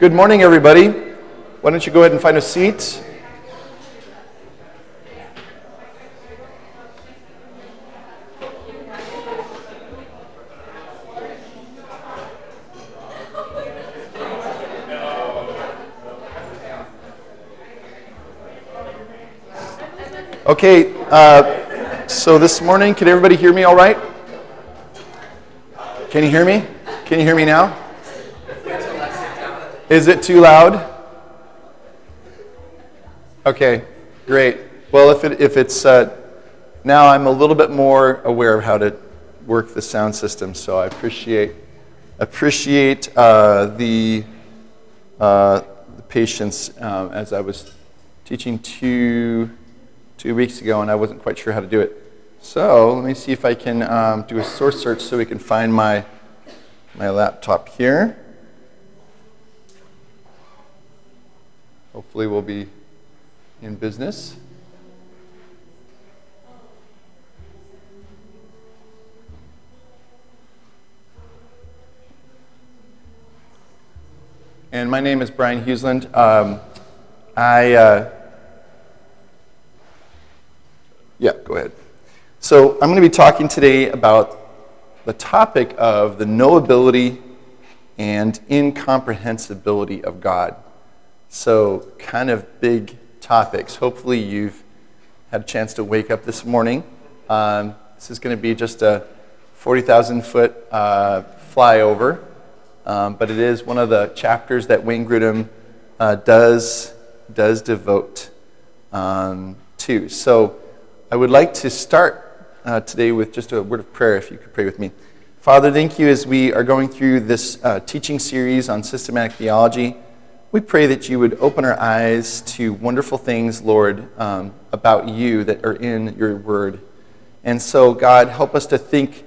Good morning, everybody. Why don't you go ahead and find a seat? Okay, uh, so this morning, can everybody hear me all right? Can you hear me? Can you hear me now? Is it too loud? Okay, great. Well, if, it, if it's uh, now, I'm a little bit more aware of how to work the sound system, so I appreciate appreciate uh, the, uh, the patience um, as I was teaching two two weeks ago, and I wasn't quite sure how to do it. So let me see if I can um, do a source search so we can find my my laptop here. Hopefully, we'll be in business. And my name is Brian Huseland. Um, I, uh, yeah, go ahead. So I'm going to be talking today about the topic of the knowability and incomprehensibility of God. So, kind of big topics. Hopefully, you've had a chance to wake up this morning. Um, this is going to be just a 40,000 foot uh, flyover, um, but it is one of the chapters that Wayne Grudem uh, does, does devote um, to. So, I would like to start uh, today with just a word of prayer, if you could pray with me. Father, thank you as we are going through this uh, teaching series on systematic theology. We pray that you would open our eyes to wonderful things, Lord, um, about you that are in your word. And so, God, help us to think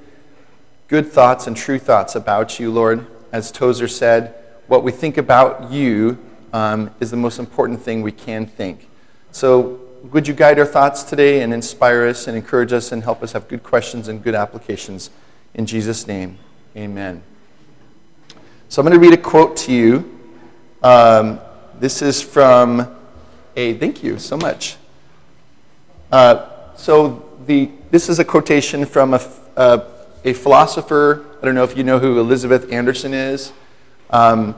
good thoughts and true thoughts about you, Lord. As Tozer said, what we think about you um, is the most important thing we can think. So, would you guide our thoughts today and inspire us and encourage us and help us have good questions and good applications? In Jesus' name, amen. So, I'm going to read a quote to you um, this is from a, thank you so much. Uh, so the, this is a quotation from a, uh, a philosopher. I don't know if you know who Elizabeth Anderson is. Um,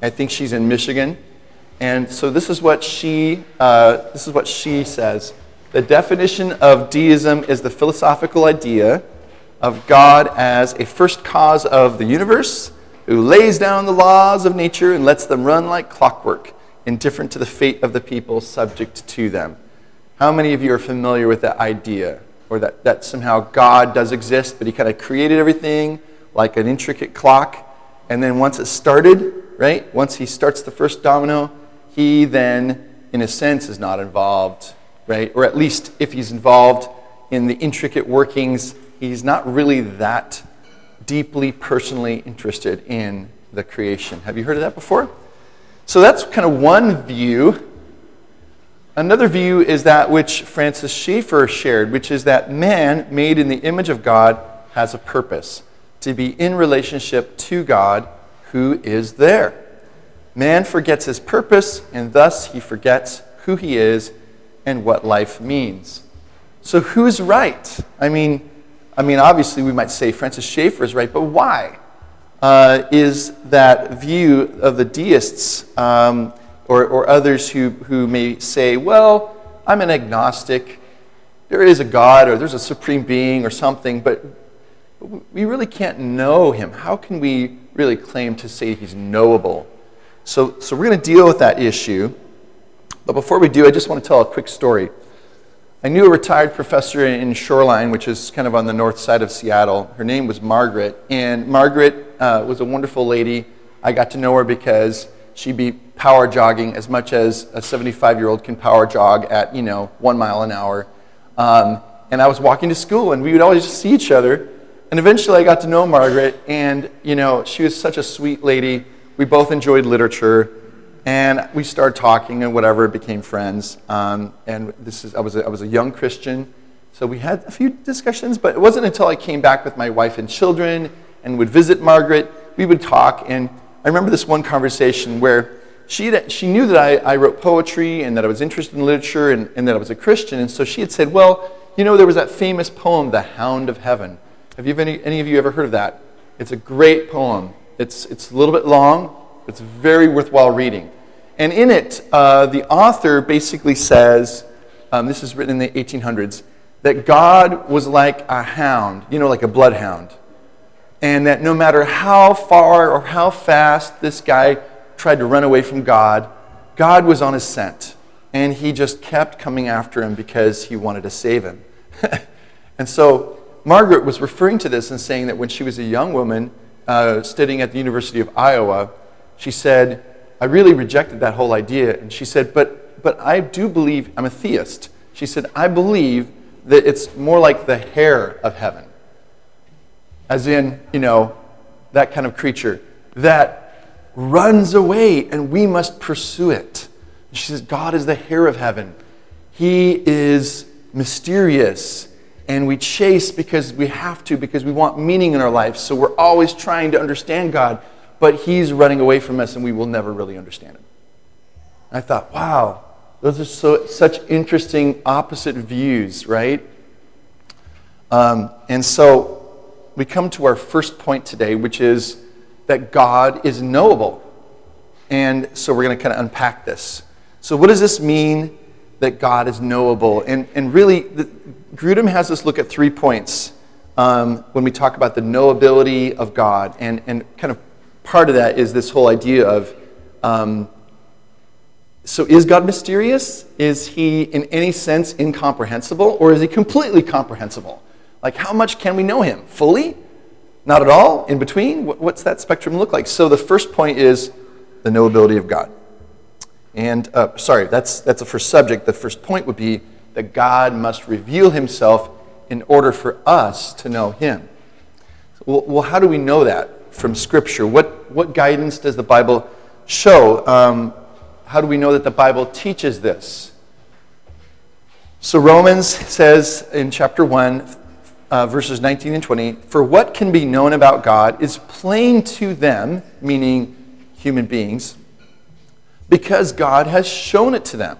I think she's in Michigan. And so this is what she, uh, this is what she says. The definition of deism is the philosophical idea of God as a first cause of the universe who lays down the laws of nature and lets them run like clockwork, indifferent to the fate of the people subject to them. How many of you are familiar with that idea? Or that, that somehow God does exist, but he kind of created everything like an intricate clock. And then once it started, right, once he starts the first domino, he then, in a sense, is not involved, right? Or at least if he's involved in the intricate workings, he's not really that deeply personally interested in the creation. Have you heard of that before? So that's kind of one view. Another view is that which Francis Schaeffer shared, which is that man, made in the image of God, has a purpose to be in relationship to God who is there. Man forgets his purpose, and thus he forgets who he is and what life means. So, who's right? I mean, I mean, obviously, we might say Francis Schaeffer is right, but why? Uh, is that view of the deists um, or, or others who, who may say, well, I'm an agnostic. There is a God or there's a supreme being or something, but we really can't know him. How can we really claim to say he's knowable? So, so we're going to deal with that issue. But before we do, I just want to tell a quick story. I knew a retired professor in Shoreline, which is kind of on the north side of Seattle. Her name was Margaret, and Margaret uh, was a wonderful lady. I got to know her because she'd be power jogging as much as a 75 year old can power jog at, you know, one mile an hour. Um, and I was walking to school, and we would always see each other. And eventually I got to know Margaret, and, you know, she was such a sweet lady. We both enjoyed literature. And we started talking and whatever, became friends. Um, and this is, I, was a, I was a young Christian. So we had a few discussions, but it wasn't until I came back with my wife and children and would visit Margaret, we would talk. And I remember this one conversation where she, she knew that I, I wrote poetry and that I was interested in literature and, and that I was a Christian. And so she had said, Well, you know, there was that famous poem, The Hound of Heaven. Have you any, any of you ever heard of that? It's a great poem. It's, it's a little bit long, it's very worthwhile reading. And in it, uh, the author basically says um, this is written in the 1800s that God was like a hound, you know, like a bloodhound. And that no matter how far or how fast this guy tried to run away from God, God was on his scent. And he just kept coming after him because he wanted to save him. and so Margaret was referring to this and saying that when she was a young woman uh, studying at the University of Iowa, she said, I really rejected that whole idea. And she said, but, but I do believe, I'm a theist. She said, I believe that it's more like the hare of heaven. As in, you know, that kind of creature that runs away and we must pursue it. She says, God is the hare of heaven. He is mysterious and we chase because we have to, because we want meaning in our life. So we're always trying to understand God, but He's running away from us and we will never really understand Him. I thought, wow, those are so, such interesting opposite views, right? Um, and so we come to our first point today, which is that God is knowable. And so we're going to kind of unpack this. So, what does this mean that God is knowable? And, and really, the, Grudem has us look at three points um, when we talk about the knowability of God. And, and kind of part of that is this whole idea of um, so is God mysterious? Is he in any sense incomprehensible? Or is he completely comprehensible? Like, how much can we know him? Fully? Not at all? In between? What's that spectrum look like? So the first point is the knowability of God. And, uh, sorry, that's, that's the first subject. The first point would be that God must reveal himself in order for us to know him. Well, well how do we know that from Scripture? What, what guidance does the Bible show? Um, how do we know that the Bible teaches this? So, Romans says in chapter 1, uh, verses 19 and 20 For what can be known about God is plain to them, meaning human beings, because God has shown it to them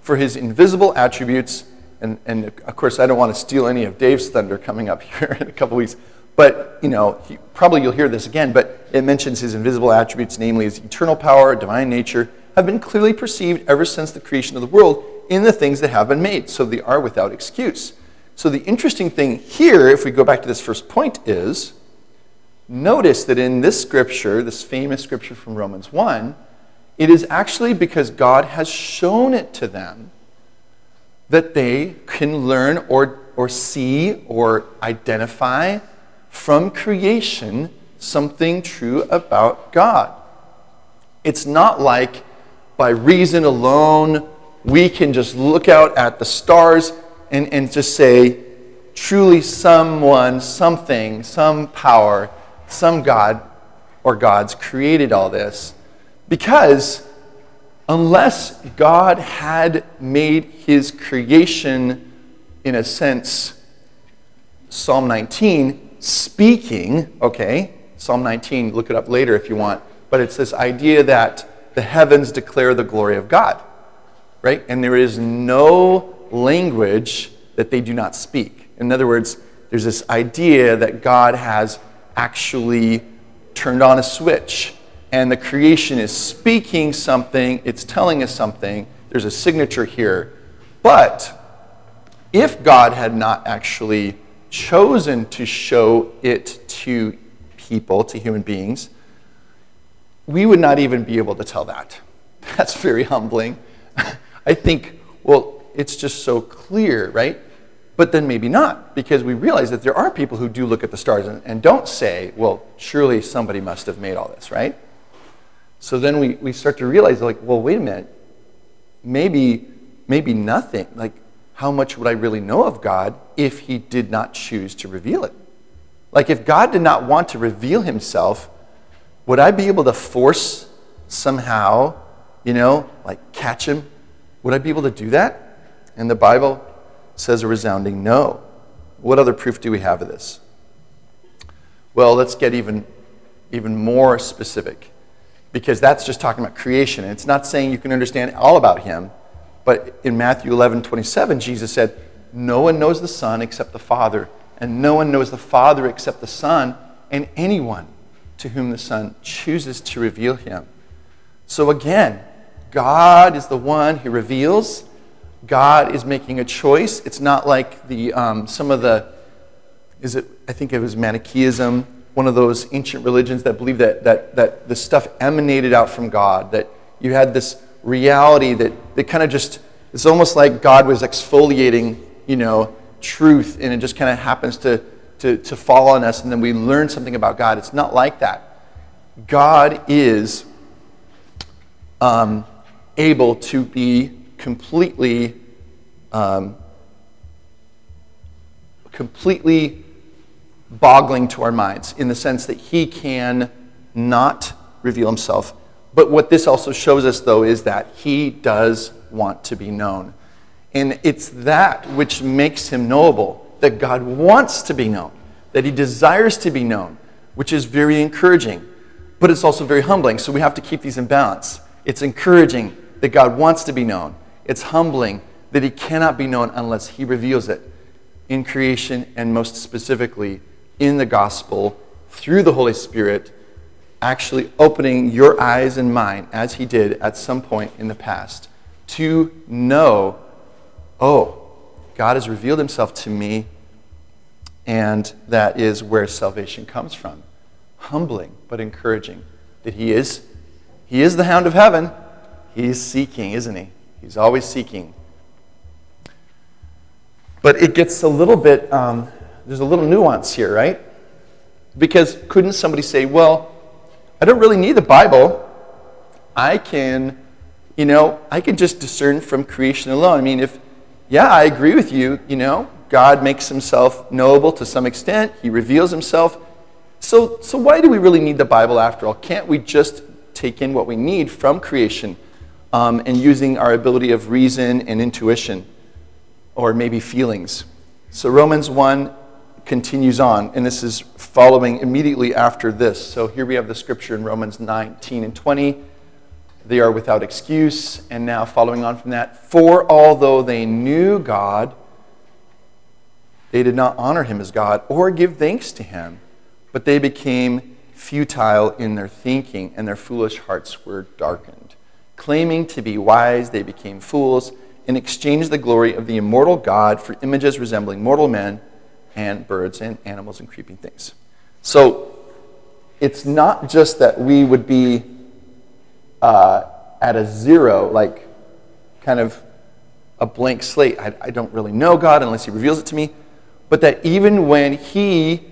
for his invisible attributes. And, and of course, I don't want to steal any of Dave's thunder coming up here in a couple weeks. But, you know, he, probably you'll hear this again, but it mentions his invisible attributes, namely his eternal power, divine nature, have been clearly perceived ever since the creation of the world in the things that have been made. So they are without excuse. So the interesting thing here, if we go back to this first point, is notice that in this scripture, this famous scripture from Romans 1, it is actually because God has shown it to them that they can learn or, or see or identify from creation something true about God. It's not like by reason alone we can just look out at the stars and, and just say, truly someone, something, some power, some God or gods created all this. Because unless God had made his creation, in a sense, Psalm 19, speaking, okay, Psalm 19, look it up later if you want, but it's this idea that the heavens declare the glory of God, right? And there is no language that they do not speak. In other words, there's this idea that God has actually turned on a switch and the creation is speaking something, it's telling us something. There's a signature here. But if God had not actually chosen to show it to people, to human beings, we would not even be able to tell that. That's very humbling. I think, well, it's just so clear, right? But then maybe not, because we realize that there are people who do look at the stars and, and don't say, well, surely somebody must have made all this, right? So then we, we start to realize, like, well, wait a minute. Maybe, maybe nothing. Like, how much would I really know of God if He did not choose to reveal it? Like, if God did not want to reveal Himself, would I be able to force somehow, you know, like catch Him? Would I be able to do that? And the Bible says a resounding no. What other proof do we have of this? Well, let's get even, even more specific. because that's just talking about creation. And it's not saying you can understand all about him. But in Matthew 11 27, Jesus said, No one knows the Son except the Father, and no one knows the Father except the Son, and anyone to whom the Son chooses to reveal him. So again, God is the one who reveals. God is making a choice. It's not like the um, some of the is it I think it was Manichaeism, one of those ancient religions that believed that that that the stuff emanated out from God, that you had this reality that, that kind of just it's almost like God was exfoliating, you know, truth and it just kind of happens to, to, to fall on us and then we learn something about God. It's not like that. God is um, able to be completely, um, completely boggling to our minds in the sense that he can not reveal himself. But what this also shows us, though, is that he does want to be known. And it's that which makes him knowable, that God wants to be known, that he desires to be known, which is very encouraging. But it's also very humbling, so we have to keep these in balance. It's encouraging that God wants to be known, it's humbling that he cannot be known unless he reveals it in creation and most specifically in the gospel through the Holy Spirit, actually opening your eyes and mine as he did at some point in the past to know, oh, God has revealed himself to me, and that is where salvation comes from. Humbling, but encouraging that he is he is the hound of heaven. He's seeking, isn't he? He's always seeking. But it gets a little bit, um, there's a little nuance here, right? Because couldn't somebody say, well, I don't really need the Bible. I can you know, I can just discern from creation alone. I mean, if, yeah, I agree with you, you know, God makes himself knowable to some extent, he reveals himself. So, so why do we really need the Bible after all? Can't we just take in what we need from creation um, and using our ability of reason and intuition or maybe feelings? So, Romans 1 continues on, and this is following immediately after this. So, here we have the scripture in Romans 19 and 20 they are without excuse. And now, following on from that, for although they knew God, they did not honor him as God or give thanks to him, but they became futile in their thinking, and their foolish hearts were darkened. Claiming to be wise, they became fools and exchanged the glory of the immortal God for images resembling mortal men and birds and animals and creeping things. So it's not just that we would be uh, at a zero, like kind of a blank slate. I, I don't really know God unless He reveals it to me. But that even when He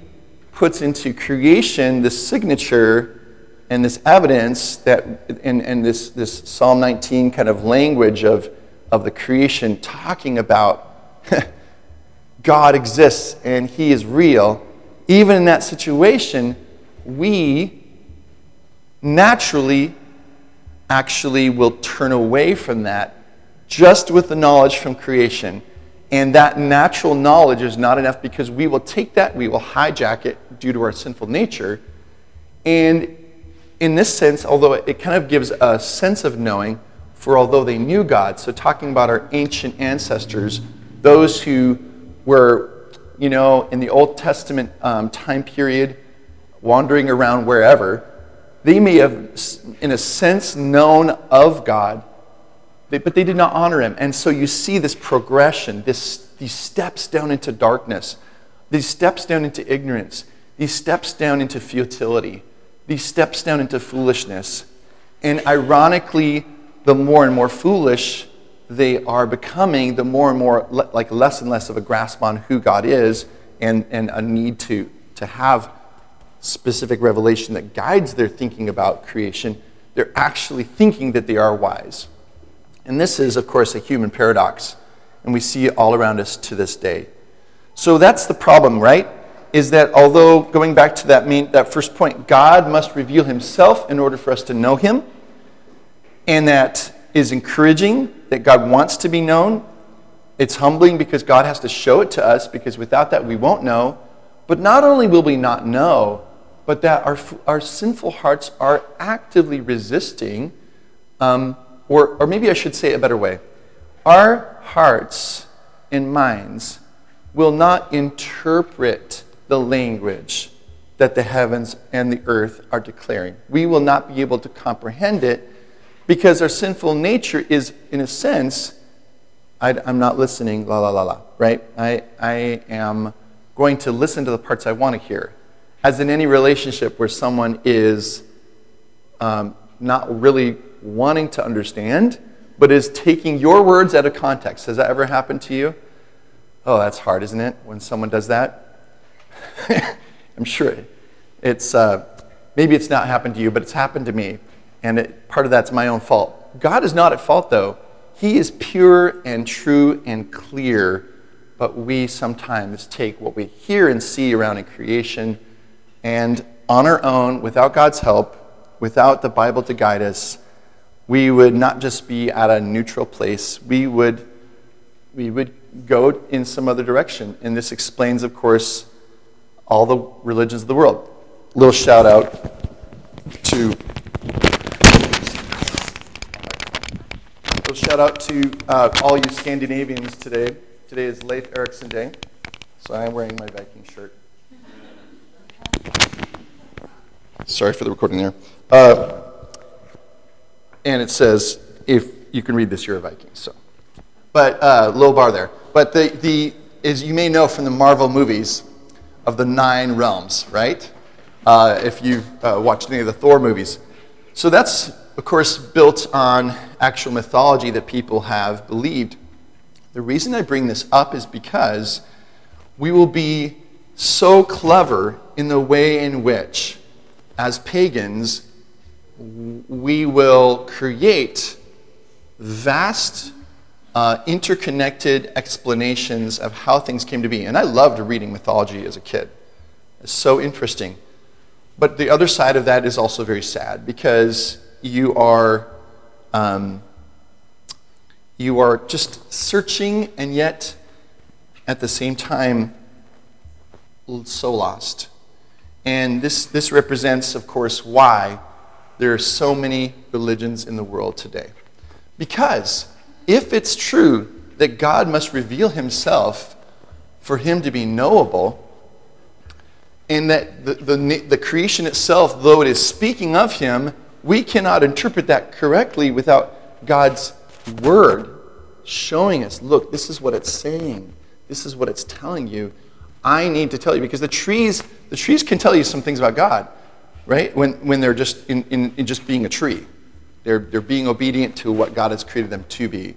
puts into creation this signature and this evidence that and, and this, this Psalm 19 kind of language of, of the creation talking about God exists and He is real, even in that situation, we naturally actually will turn away from that just with the knowledge from creation. And that natural knowledge is not enough because we will take that, we will hijack it due to our sinful nature. And in this sense, although it kind of gives a sense of knowing, for although they knew God, so talking about our ancient ancestors, those who were, you know, in the Old Testament um, time period, wandering around wherever, they may have, in a sense, known of God, but they did not honor him. And so you see this progression, this, these steps down into darkness, these steps down into ignorance, these steps down into futility, these steps down into foolishness. And ironically, the more and more foolish they are becoming, the more and more like less and less of a grasp on who God is and, and a need to, to have specific revelation that guides their thinking about creation, they're actually thinking that they are wise. And this is, of course, a human paradox, and we see it all around us to this day. So that's the problem, right? Is that although, going back to that, main, that first point, God must reveal himself in order for us to know him, and that is encouraging, that God wants to be known. It's humbling because God has to show it to us, because without that, we won't know. But not only will we not know, but that our, our sinful hearts are actively resisting, um, or, or maybe I should say it a better way. Our hearts and minds will not interpret the language that the heavens and the earth are declaring. We will not be able to comprehend it because our sinful nature is, in a sense, I, am not listening, la la la la, right? I, I am going to listen to the parts I want to hear. As in any relationship where someone is um, not really wanting to understand, but is taking your words out of context. Has that ever happened to you? Oh, that's hard, isn't it, when someone does that? I'm sure it's, uh, maybe it's not happened to you, but it's happened to me. And it, part of that's my own fault. God is not at fault, though. He is pure and true and clear, but we sometimes take what we hear and see around in creation and on our own, without God's help, without the Bible to guide us, we would not just be at a neutral place, we would, we would go in some other direction. And this explains, of course, all the religions of the world. Little shout out to little shout out to uh, all you Scandinavians today. Today is Leif Erikson Day, so I am wearing my Viking shirt. Sorry for the recording there. Uh, and it says, if you can read this, you're a Viking. So, but uh, low bar there. But the, the as you may know from the Marvel movies of the nine realms, right? Uh, if you've uh, watched any of the Thor movies. So that's, of course, built on actual mythology that people have believed. The reason I bring this up is because we will be so clever in the way in which, as pagans, we will create vast uh, interconnected explanations of how things came to be. And I loved reading mythology as a kid. It's so interesting. But the other side of that is also very sad because you are, um, you are just searching and yet at the same time so lost. And this, this represents, of course, why there are so many religions in the world today. Because if it's true that God must reveal himself for him to be knowable, and that the, the, the, creation itself, though it is speaking of him, we cannot interpret that correctly without God's word showing us look, this is what it's saying, this is what it's telling you. I need to tell you because the trees, the trees can tell you some things about God, right? When, when they're just in, in, in just being a tree. They're, they're being obedient to what God has created them to be.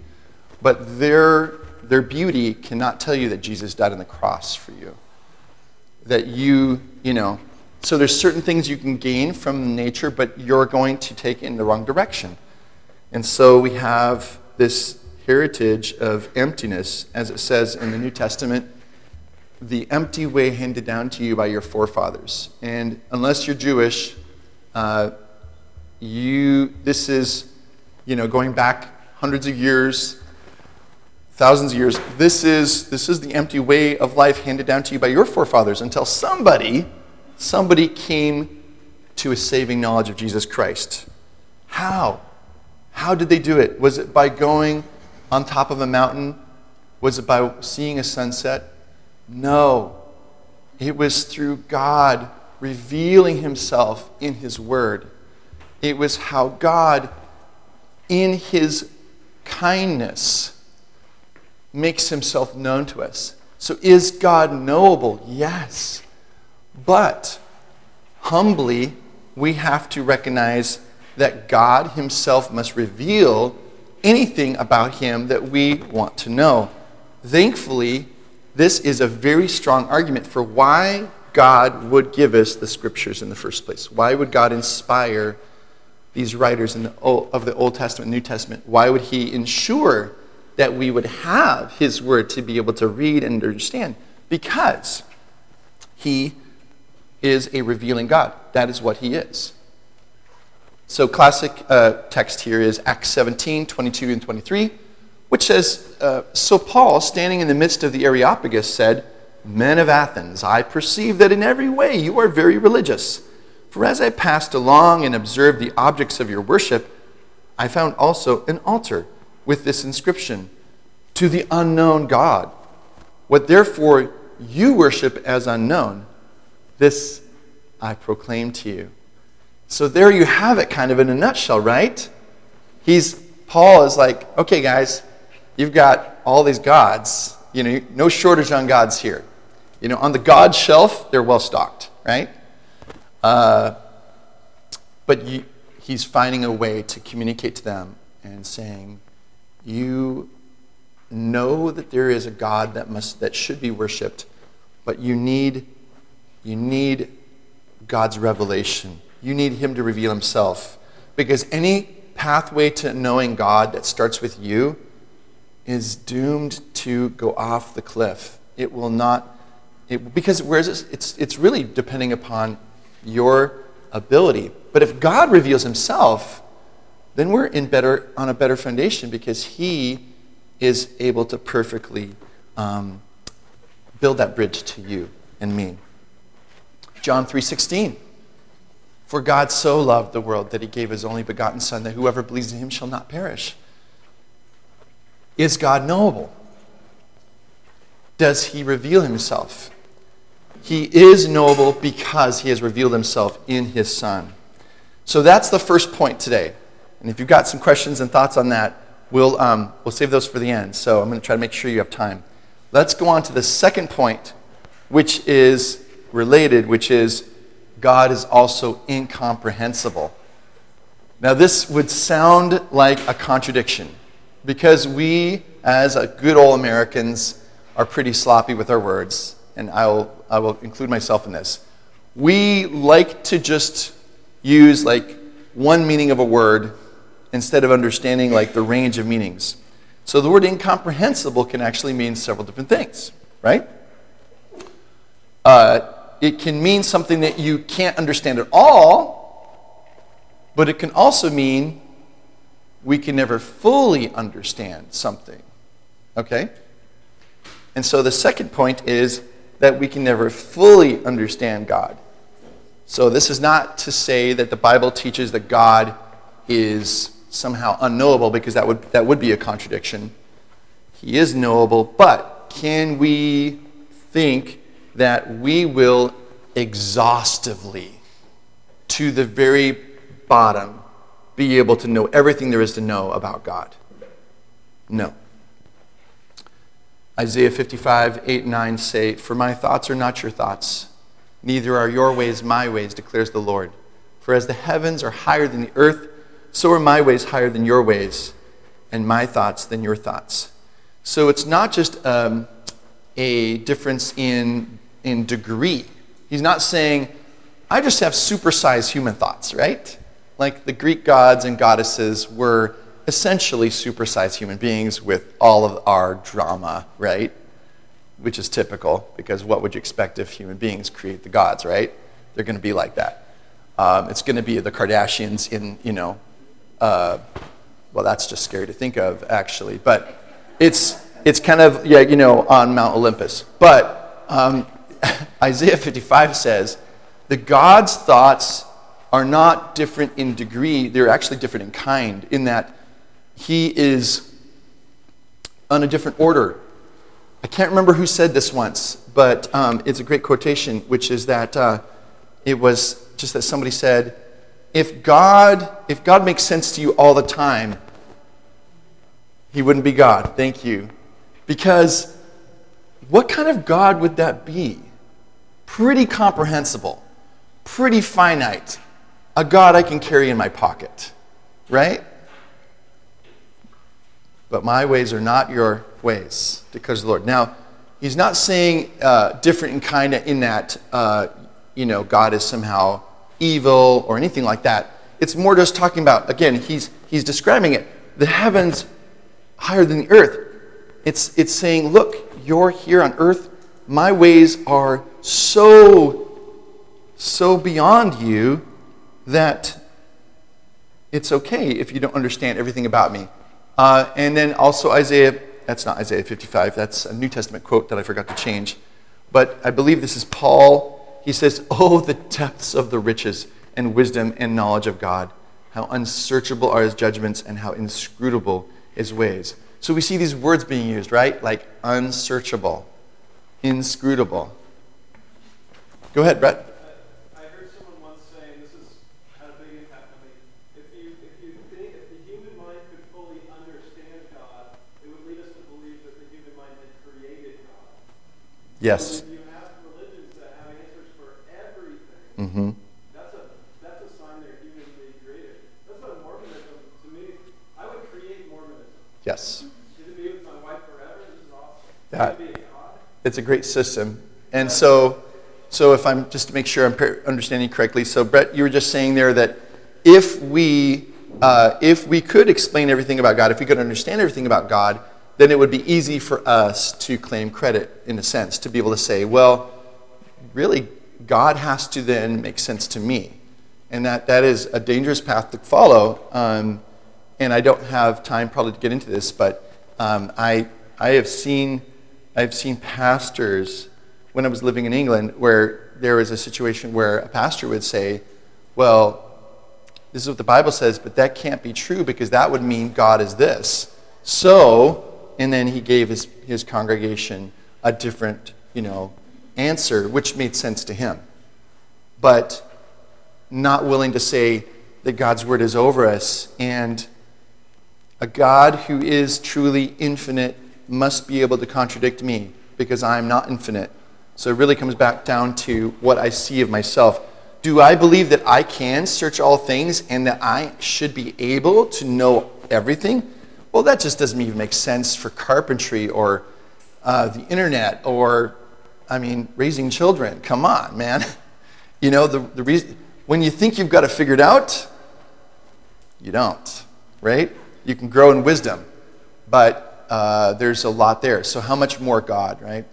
But their, their beauty cannot tell you that Jesus died on the cross for you. That you, you know, so there's certain things you can gain from nature, but you're going to take it in the wrong direction. And so we have this heritage of emptiness, as it says in the New Testament, the empty way handed down to you by your forefathers. And unless you're Jewish, uh, you, this is, you know, going back hundreds of years, thousands of years. This is, this is the empty way of life handed down to you by your forefathers until somebody, somebody came to a saving knowledge of Jesus Christ. How? How did they do it? Was it by going on top of a mountain? Was it by seeing a sunset? No. It was through God revealing himself in his word. It was how God, in his kindness, makes himself known to us. So, is God knowable? Yes. But humbly, we have to recognize that God himself must reveal anything about him that we want to know. Thankfully, this is a very strong argument for why God would give us the scriptures in the first place. Why would God inspire these writers the of the Old Testament, and New Testament, why would he ensure that we would have his word to be able to read and understand? Because he is a revealing God. That is what he is. So, classic uh, text here is Acts 17 22 and 23, which says uh, So Paul, standing in the midst of the Areopagus, said, Men of Athens, I perceive that in every way you are very religious. For as I passed along and observed the objects of your worship, I found also an altar with this inscription To the unknown God. What therefore you worship as unknown, this I proclaim to you. So there you have it, kind of in a nutshell, right? He's Paul is like, okay, guys, you've got all these gods. You know, no shortage on gods here. You know, on the god shelf, they're well stocked, right? Uh, but you, he's finding a way to communicate to them and saying, you know that there is a God that must that should be worshipped, but you need you need God's revelation. You need him to reveal himself. Because any pathway to knowing God that starts with you is doomed to go off the cliff. It will not it, because whereas it's, it's, it's really depending upon your ability. But if God reveals himself, then we're in better, on a better foundation because he is able to perfectly um, build that bridge to you and me. John 3:16 For God so loved the world that he gave his only begotten son that whoever believes in him shall not perish. Is God knowable? Does he reveal himself? He is knowable because he has revealed himself in his son. So that's the first point today. And if you've got some questions and thoughts on that, we'll, um, we'll save those for the end. So I'm going to try to make sure you have time. Let's go on to the second point, which is related, which is God is also incomprehensible. Now, this would sound like a contradiction because we, as good old Americans, are pretty sloppy with our words, and I will, I will include myself in this. We like to just use like one meaning of a word instead of understanding like the range of meanings. So the word incomprehensible can actually mean several different things, right? Uh, it can mean something that you can't understand at all, but it can also mean we can never fully understand something. Okay? And so the second point is that we can never fully understand God. So this is not to say that the Bible teaches that God is somehow unknowable because that would, that would be a contradiction. He is knowable, but can we think that we will exhaustively, to the very bottom, be able to know everything there is to know about God? No. Isaiah 55, 8 and 9 say, For my thoughts are not your thoughts, neither are your ways my ways, declares the Lord. For as the heavens are higher than the earth, so are my ways higher than your ways, and my thoughts than your thoughts. So it's not just um, a difference in, in degree. He's not saying, I just have supersized human thoughts, right? Like the Greek gods and goddesses were essentially supersized human beings with all of our drama, right? Which is typical because what would you expect if human beings create the gods, right? They're going to be like that. Um, it's going to be the Kardashians in, you know, uh, well, that's just scary to think of, actually. But it's, it's kind of, yeah, you know, on Mount Olympus. But um, Isaiah 55 says, the God's thoughts are not different in degree, they're actually different in kind, in that He is on a different order. I can't remember who said this once, but um, it's a great quotation, which is that uh, it was just that somebody said, if God, if God makes sense to you all the time, he wouldn't be God. Thank you. Because what kind of God would that be? Pretty comprehensible, pretty finite. A God I can carry in my pocket, right? But my ways are not your ways, declares the Lord. Now, he's not saying uh, different in kind in that, uh, you know, God is somehow evil or anything like that. It's more just talking about, again, he's, he's describing it. The heavens higher than the earth. It's, it's saying, look, you're here on earth. My ways are so, so beyond you that it's okay if you don't understand everything about me. Uh, and then also Isaiah, that's not Isaiah 55, that's a New Testament quote that I forgot to change. But I believe this is Paul he says, Oh, the depths of the riches and wisdom and knowledge of God. How unsearchable are his judgments and how inscrutable his ways. So we see these words being used, right? Like unsearchable, inscrutable. Go ahead, Brett. I heard someone once saying, this has had a big impact on me. If you, if you think, if the human mind could fully understand God, it would lead us to believe that the human mind had created God. Yes. So you have religions that have answers for everything, Mm-hmm. that's a that's a sign they're humanly created. That's why Mormonism, to me, I would create Mormonism. Yes. Get to be with my wife forever. This is awesome. That-. It's a great system. And so, so if I'm just to make sure I'm understanding correctly, so Brett, you were just saying there that if we uh, if we could explain everything about God, if we could understand everything about God, then it would be easy for us to claim credit in a sense to be able to say, well, really, God has to then make sense to me, and that that is a dangerous path to follow. Um, and I don't have time probably to get into this, but um, I I have seen I've seen pastors when I was living in England where there was a situation where a pastor would say, "Well, this is what the Bible says, but that can't be true because that would mean God is this." So, and then he gave his his congregation a different, you know, answer, which made sense to him, but not willing to say that God's word is over us and a God who is truly infinite must be able to contradict me because I am not infinite. So it really comes back down to what I see of myself. Do I believe that I can search all things and that I should be able to know everything? Well, that just doesn't even make sense for carpentry or uh, the internet or, I mean, raising children. Come on, man. You know, the, the reason, when you think you've got it figured out, you don't, right? You can grow in wisdom, but uh, there's a lot there. So how much more God, right?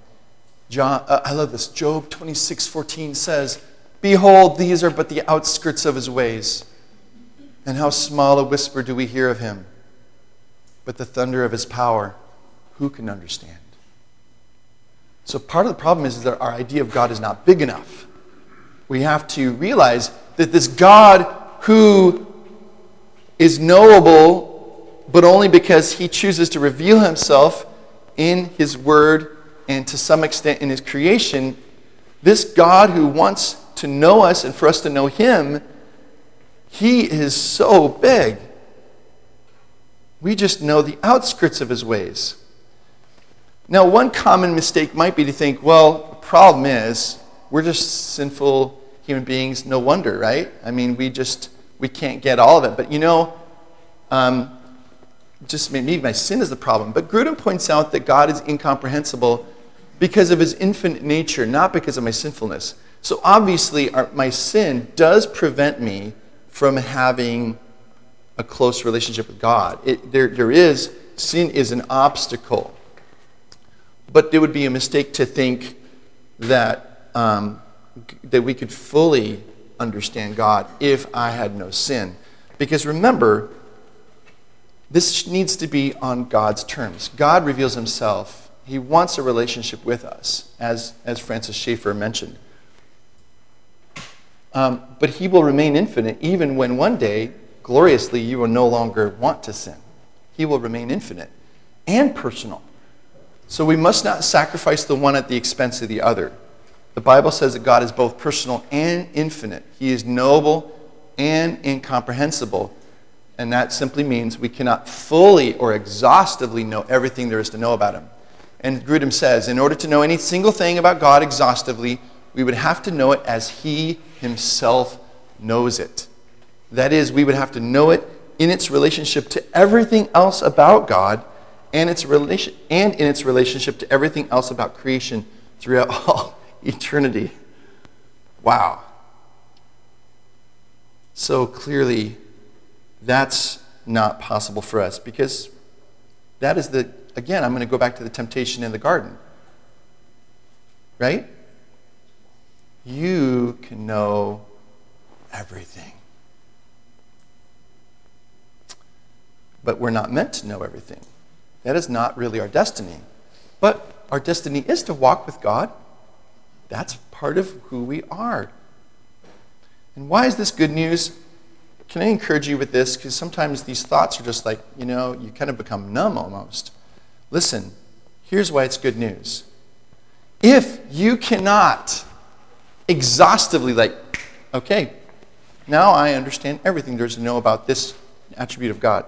John, uh, I love this. Job 26, 14 says, Behold, these are but the outskirts of his ways, and how small a whisper do we hear of him. But the thunder of his power, who can understand? So part of the problem is that our idea of God is not big enough. We have to realize that this God who is knowable, but only because he chooses to reveal himself in his word and to some extent in his creation, this God who wants to know us and for us to know him, he is so big. We just know the outskirts of his ways. Now, one common mistake might be to think, well, the problem is we're just sinful human beings, no wonder, right? I mean, we just, we can't get all of it. But you know, um, just maybe my sin is the problem. But Grudem points out that God is incomprehensible because of his infinite nature, not because of my sinfulness. So obviously, our, my sin does prevent me from having a close relationship with God. It, there, there is, sin is an obstacle. But it would be a mistake to think that, um, that we could fully understand God if I had no sin. Because remember, this needs to be on God's terms. God reveals himself. He wants a relationship with us, as, as Francis Schaeffer mentioned. Um, but he will remain infinite even when one day, gloriously, you will no longer want to sin. He will remain infinite and personal. So we must not sacrifice the one at the expense of the other. The Bible says that God is both personal and infinite. He is knowable and incomprehensible. And that simply means we cannot fully or exhaustively know everything there is to know about him. And Grudem says, in order to know any single thing about God exhaustively, we would have to know it as he himself knows it. That is, we would have to know it in its relationship to everything else about God and, its relation, and in its relationship to everything else about creation throughout all eternity. Wow. So clearly, that's not possible for us because that is the, again, I'm going to go back to the temptation in the garden. Right? You can know everything. But we're not meant to know everything. That is not really our destiny. But our destiny is to walk with God. That's part of who we are. And why is this good news? Can I encourage you with this? Because sometimes these thoughts are just like, you know, you kind of become numb almost. Listen, here's why it's good news. If you cannot exhaustively, like, okay, now I understand everything there's to know about this attribute of God,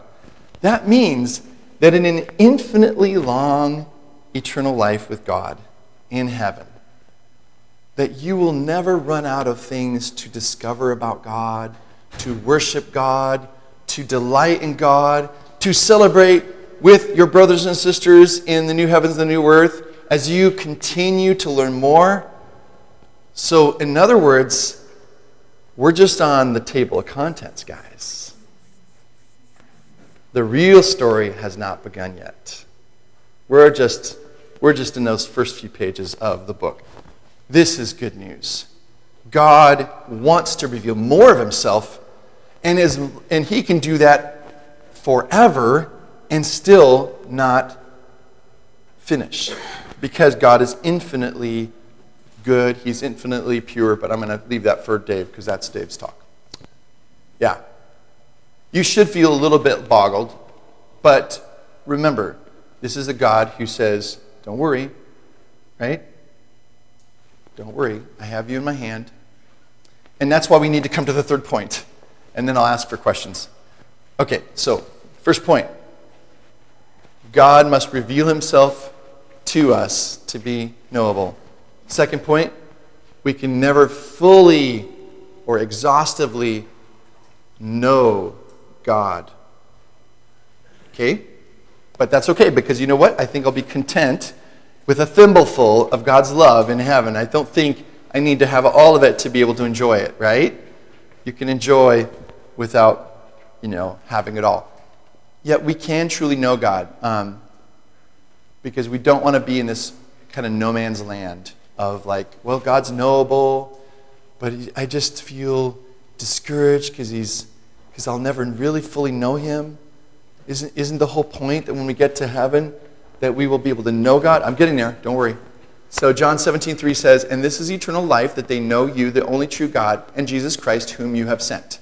that means that in an infinitely long eternal life with God in heaven, that you will never run out of things to discover about God, to worship God, to delight in God, to celebrate with your brothers and sisters in the new heavens and the new earth as you continue to learn more. So, in other words, we're just on the table of contents, guys. The real story has not begun yet. We're just, we're just in those first few pages of the book. This is good news. God wants to reveal more of himself, and, is, and he can do that forever and still not finish because God is infinitely good, he's infinitely pure, but I'm going to leave that for Dave because that's Dave's talk. Yeah. You should feel a little bit boggled, but remember, this is a God who says, Don't worry, right? Don't worry, I have you in my hand. And that's why we need to come to the third point, and then I'll ask for questions. Okay, so, first point God must reveal himself to us to be knowable. Second point, we can never fully or exhaustively know God. Okay? But that's okay because you know what? I think I'll be content with a thimbleful of God's love in heaven. I don't think I need to have all of it to be able to enjoy it, right? You can enjoy without, you know, having it all. Yet we can truly know God um, because we don't want to be in this kind of no man's land of like, well, God's knowable, but I just feel discouraged because he's because I'll never really fully know him. Isn't, isn't the whole point that when we get to heaven that we will be able to know God? I'm getting there, don't worry. So John 17, 3 says, And this is eternal life, that they know you, the only true God, and Jesus Christ, whom you have sent.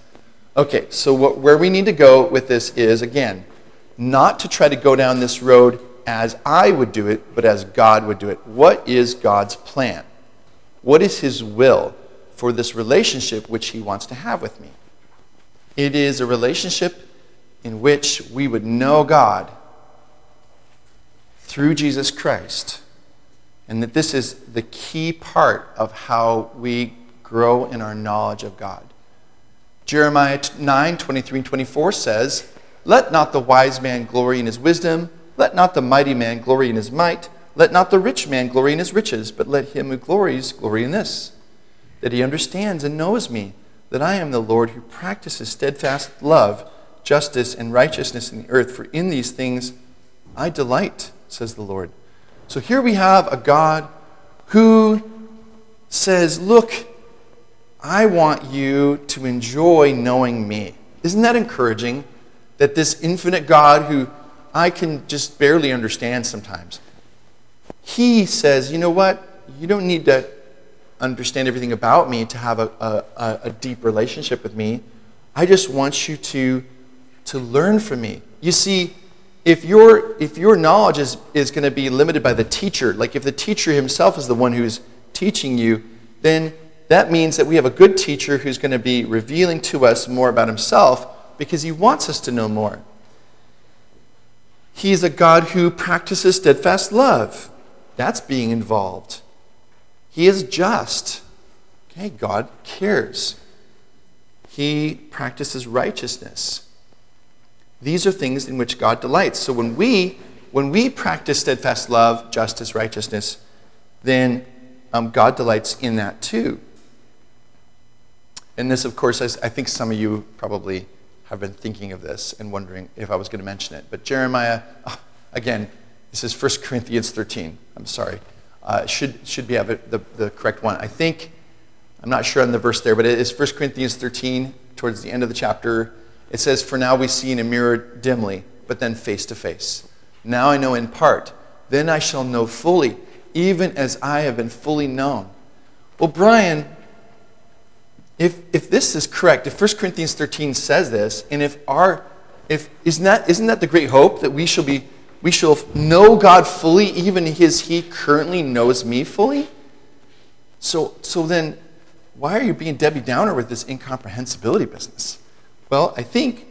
Okay, so what, where we need to go with this is, again, not to try to go down this road as I would do it, but as God would do it. What is God's plan? What is His will for this relationship which He wants to have with me? It is a relationship in which we would know God through Jesus Christ. And that this is the key part of how we grow in our knowledge of God. Jeremiah 9 23 and 24 says, Let not the wise man glory in his wisdom let not the mighty man glory in his might. Let not the rich man glory in his riches, but let him who glories glory in this, that he understands and knows me, that I am the Lord who practices steadfast love, justice, and righteousness in the earth. For in these things I delight, says the Lord. So here we have a God who says, Look, I want you to enjoy knowing me. Isn't that encouraging? That this infinite God who I can just barely understand sometimes. He says, you know what? You don't need to understand everything about me to have a, a, a deep relationship with me. I just want you to, to learn from me. You see, if your, if your knowledge is, is going to be limited by the teacher, like if the teacher himself is the one who's teaching you, then that means that we have a good teacher who's going to be revealing to us more about himself because he wants us to know more. He's a God who practices steadfast love. That's being involved. He is just. Okay, God cares. He practices righteousness. These are things in which God delights. So when we when we practice steadfast love, justice, righteousness, then um, God delights in that too. And this, of course, I think some of you probably have been thinking of this and wondering if I was going to mention it. But Jeremiah, oh, again, this is 1 Corinthians 13. I'm sorry. Uh, should, should be have it, the, the correct one. I think, I'm not sure on the verse there, but it is 1 Corinthians 13, towards the end of the chapter. It says, For now we see in a mirror dimly, but then face to face. Now I know in part, then I shall know fully, even as I have been fully known. Well, Brian, if, if this is correct, if 1 Corinthians 13 says this, and if our, if, isn't that, isn't that the great hope that we shall be, we shall know God fully even as he currently knows me fully? So, so then, why are you being Debbie Downer with this incomprehensibility business? Well, I think,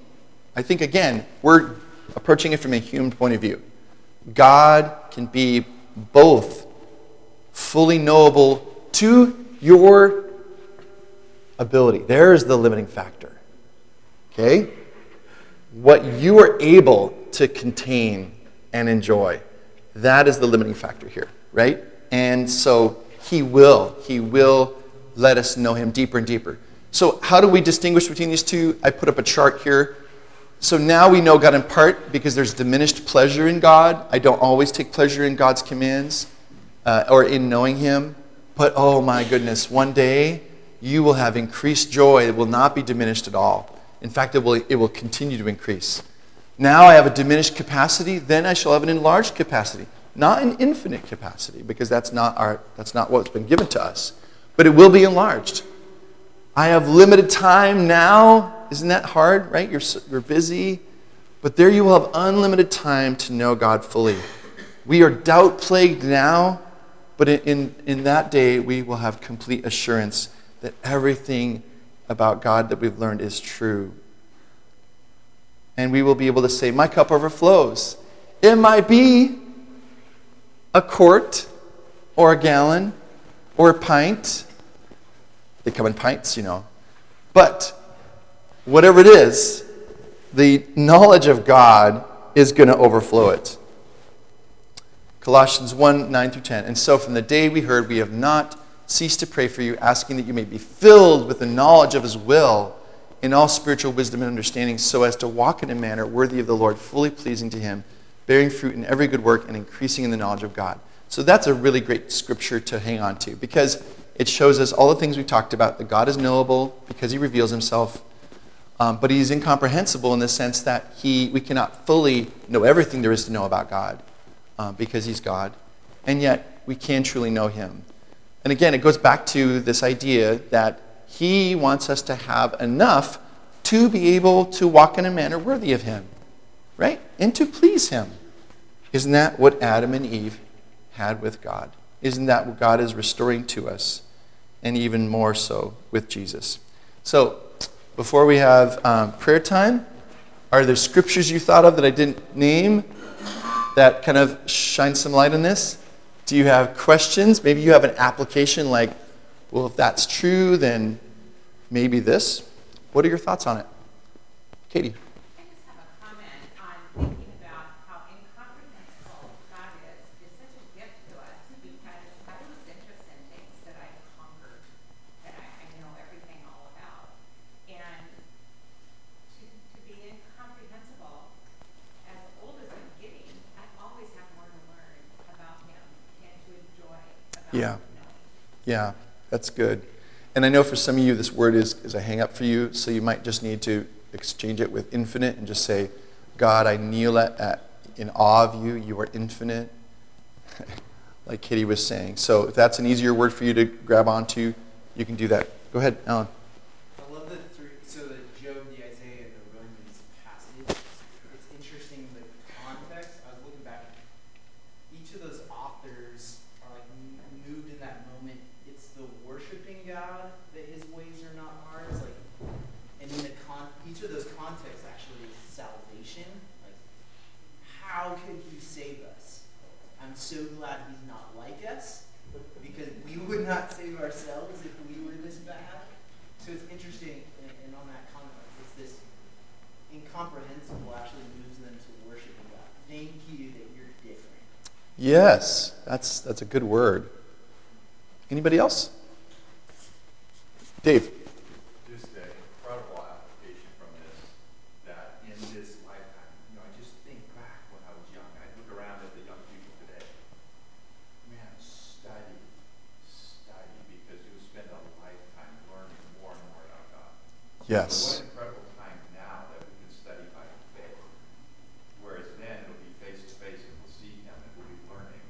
I think again, we're approaching it from a human point of view. God can be both fully knowable to your ability. There's the limiting factor. Okay? What you are able to contain and enjoy. That is the limiting factor here, right? And so he will, he will let us know him deeper and deeper. So, how do we distinguish between these two? I put up a chart here. So now we know God in part because there's diminished pleasure in God. I don't always take pleasure in God's commands uh, or in knowing Him. But oh my goodness, one day you will have increased joy. It will not be diminished at all. In fact, it will, it will continue to increase. Now I have a diminished capacity, then I shall have an enlarged capacity. Not an infinite capacity, because that's not, our, that's not what's been given to us. But it will be enlarged. I have limited time now. Isn't that hard, right? You're, you're busy. But there you will have unlimited time to know God fully. We are doubt plagued now, but in, in, in that day we will have complete assurance that everything about God that we've learned is true. And we will be able to say, My cup overflows. It might be a quart or a gallon or a pint. They come in pints, you know. But whatever it is, the knowledge of God is going to overflow it. Colossians 1 9 through 10. And so from the day we heard, we have not ceased to pray for you, asking that you may be filled with the knowledge of his will in all spiritual wisdom and understanding, so as to walk in a manner worthy of the Lord, fully pleasing to him, bearing fruit in every good work and increasing in the knowledge of God. So that's a really great scripture to hang on to because it shows us all the things we've talked about that God is knowable because he reveals himself. Um, but he's incomprehensible in the sense that he, we cannot fully know everything there is to know about God um, because he's God. And yet, we can truly know him. And again, it goes back to this idea that he wants us to have enough to be able to walk in a manner worthy of him, right? And to please him. Isn't that what Adam and Eve had with God? Isn't that what God is restoring to us? And even more so with Jesus. So, before we have um, prayer time, are there scriptures you thought of that I didn't name that kind of shine some light on this? Do you have questions? Maybe you have an application like, well, if that's true, then maybe this. What are your thoughts on it? Katie. Yeah. Yeah, that's good. And I know for some of you, this word is, is a hang up for you, so you might just need to exchange it with infinite and just say, God, I kneel at, at in awe of you. You are infinite, like Kitty was saying. So if that's an easier word for you to grab onto, you can do that. Go ahead, Alan. That's, a good word. Anybody else? Dave. Yes. incredible time now that we can study by faith. Whereas then it'll be face to face and we'll see him and we'll be learning.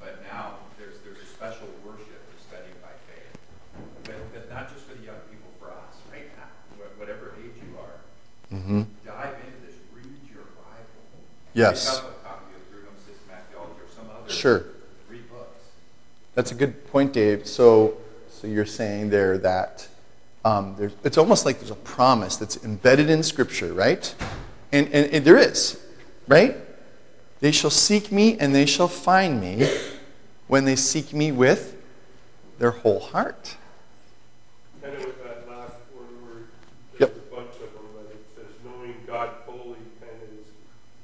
But now there's there's a special worship to studying by faith. But, but not just for the young people, for Yes. Pick up a copy of Grudem's Systematic Theology or some other. Sure. That's a good point, Dave. So, so you're saying there that um, it's almost like there's a promise that's embedded in Scripture, right? And, and, and there is, right? They shall seek me and they shall find me when they seek me with their whole heart. Kind of with that last one where Yep. there's a bunch of them, but it says knowing God fully kind of is,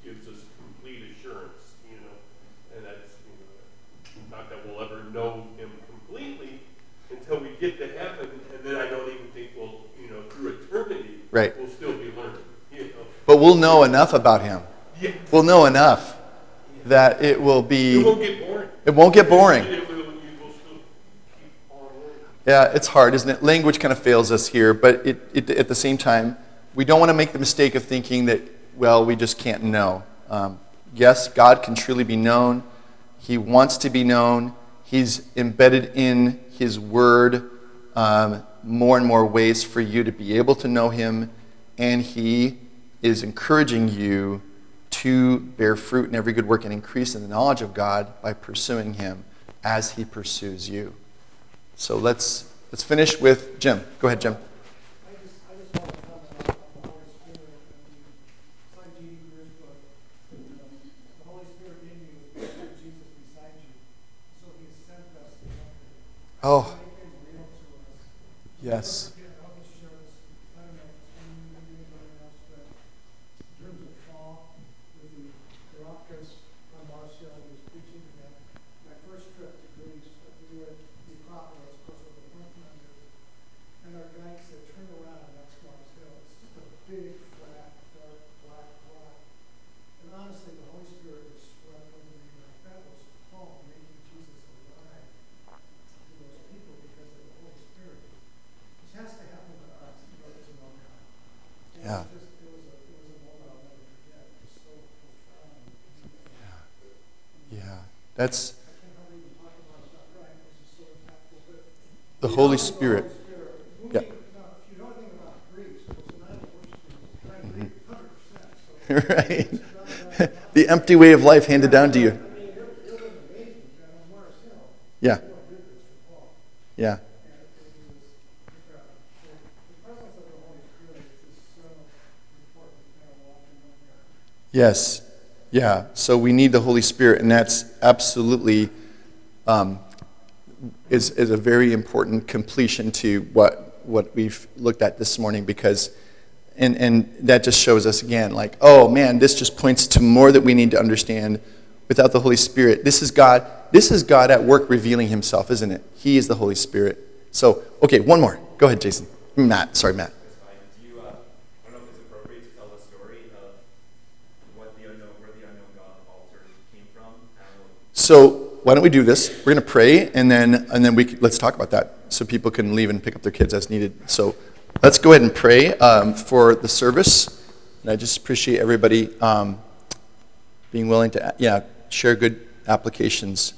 gives us complete assurance, you know, and that's, you know, not that we'll ever know Him completely until we get to heaven, and then I don't even think we'll, you know, through eternity, Right. we'll still be learning, you know. But we'll know enough about him. Yeah. We'll know enough that it will be. It won't get boring. it won't get boring. It will, you will still keep on learning. Yeah, it's hard, isn't it? Language kind of fails us here, but it, it, at the same time, we don't want to make the mistake of thinking that, well, we just can't know. Um, yes, God can truly be known. He wants to be known. He's embedded in His Word um, more and more ways for you to be able to know Him, and He is encouraging you to bear fruit in every good work and increase in the knowledge of God by pursuing Him as He pursues you. So let's, let's finish with Jim. Go ahead, Jim. Oh. I just, I just want to comment on the Holy Spirit and the, it's like G.D. Greer's book. um, The Holy Spirit in you is the Jesus beside you. So he has sent us the Comforter. Oh, To make things real to us. yes. Again, I'll just share this, I don't know if it's from you, maybe anybody else, but in terms of fall, with the Caracas on Marcia, he was preaching to them. My first trip to Greece, we were at the Acropolis, of course, with the Parthenon there. And our guide said, turn around, and that's Mars Hill. It's just a big, flat, dark, black rock. And honestly, the Holy Spirit was swept over me like that was Paul making Jesus alive to those people because of the Holy Spirit. Which has to happen to us in order to know God. And Yeah. It was just, it was a, it was a moment I'll never forget. It was so profound. Yeah. That's I can't hardly even talk about it, not right, it's just so impactful, but. the Holy Spirit. Holy Spirit. When Yeah. we- Now, if you know anything about Greece, it was an the Holy Spirit. to Mm-hmm. right. the empty way of life handed down to you. Yeah. Yeah. Yes. Yeah. So we need the Holy Spirit, and that's absolutely um, is, is a very important completion to what, what we've looked at this morning because and, and that just shows us again like oh man this just points to more that we need to understand. Without the holy spirit this is god this is god at work revealing himself isn't it? He is the holy spirit. So okay one more. Go ahead jason. Matt sorry matt That's fine. Do you, uh, I don't know if it's appropriate to tell the story of what the unknown, where the unknown God altar came from. I don't know. So why don't we do this? We're going to pray, and then and then we let's talk about that, so people can leave and pick up their kids as needed. So let's go ahead and pray um, for the service. And I just appreciate everybody um, being willing to yeah share good applications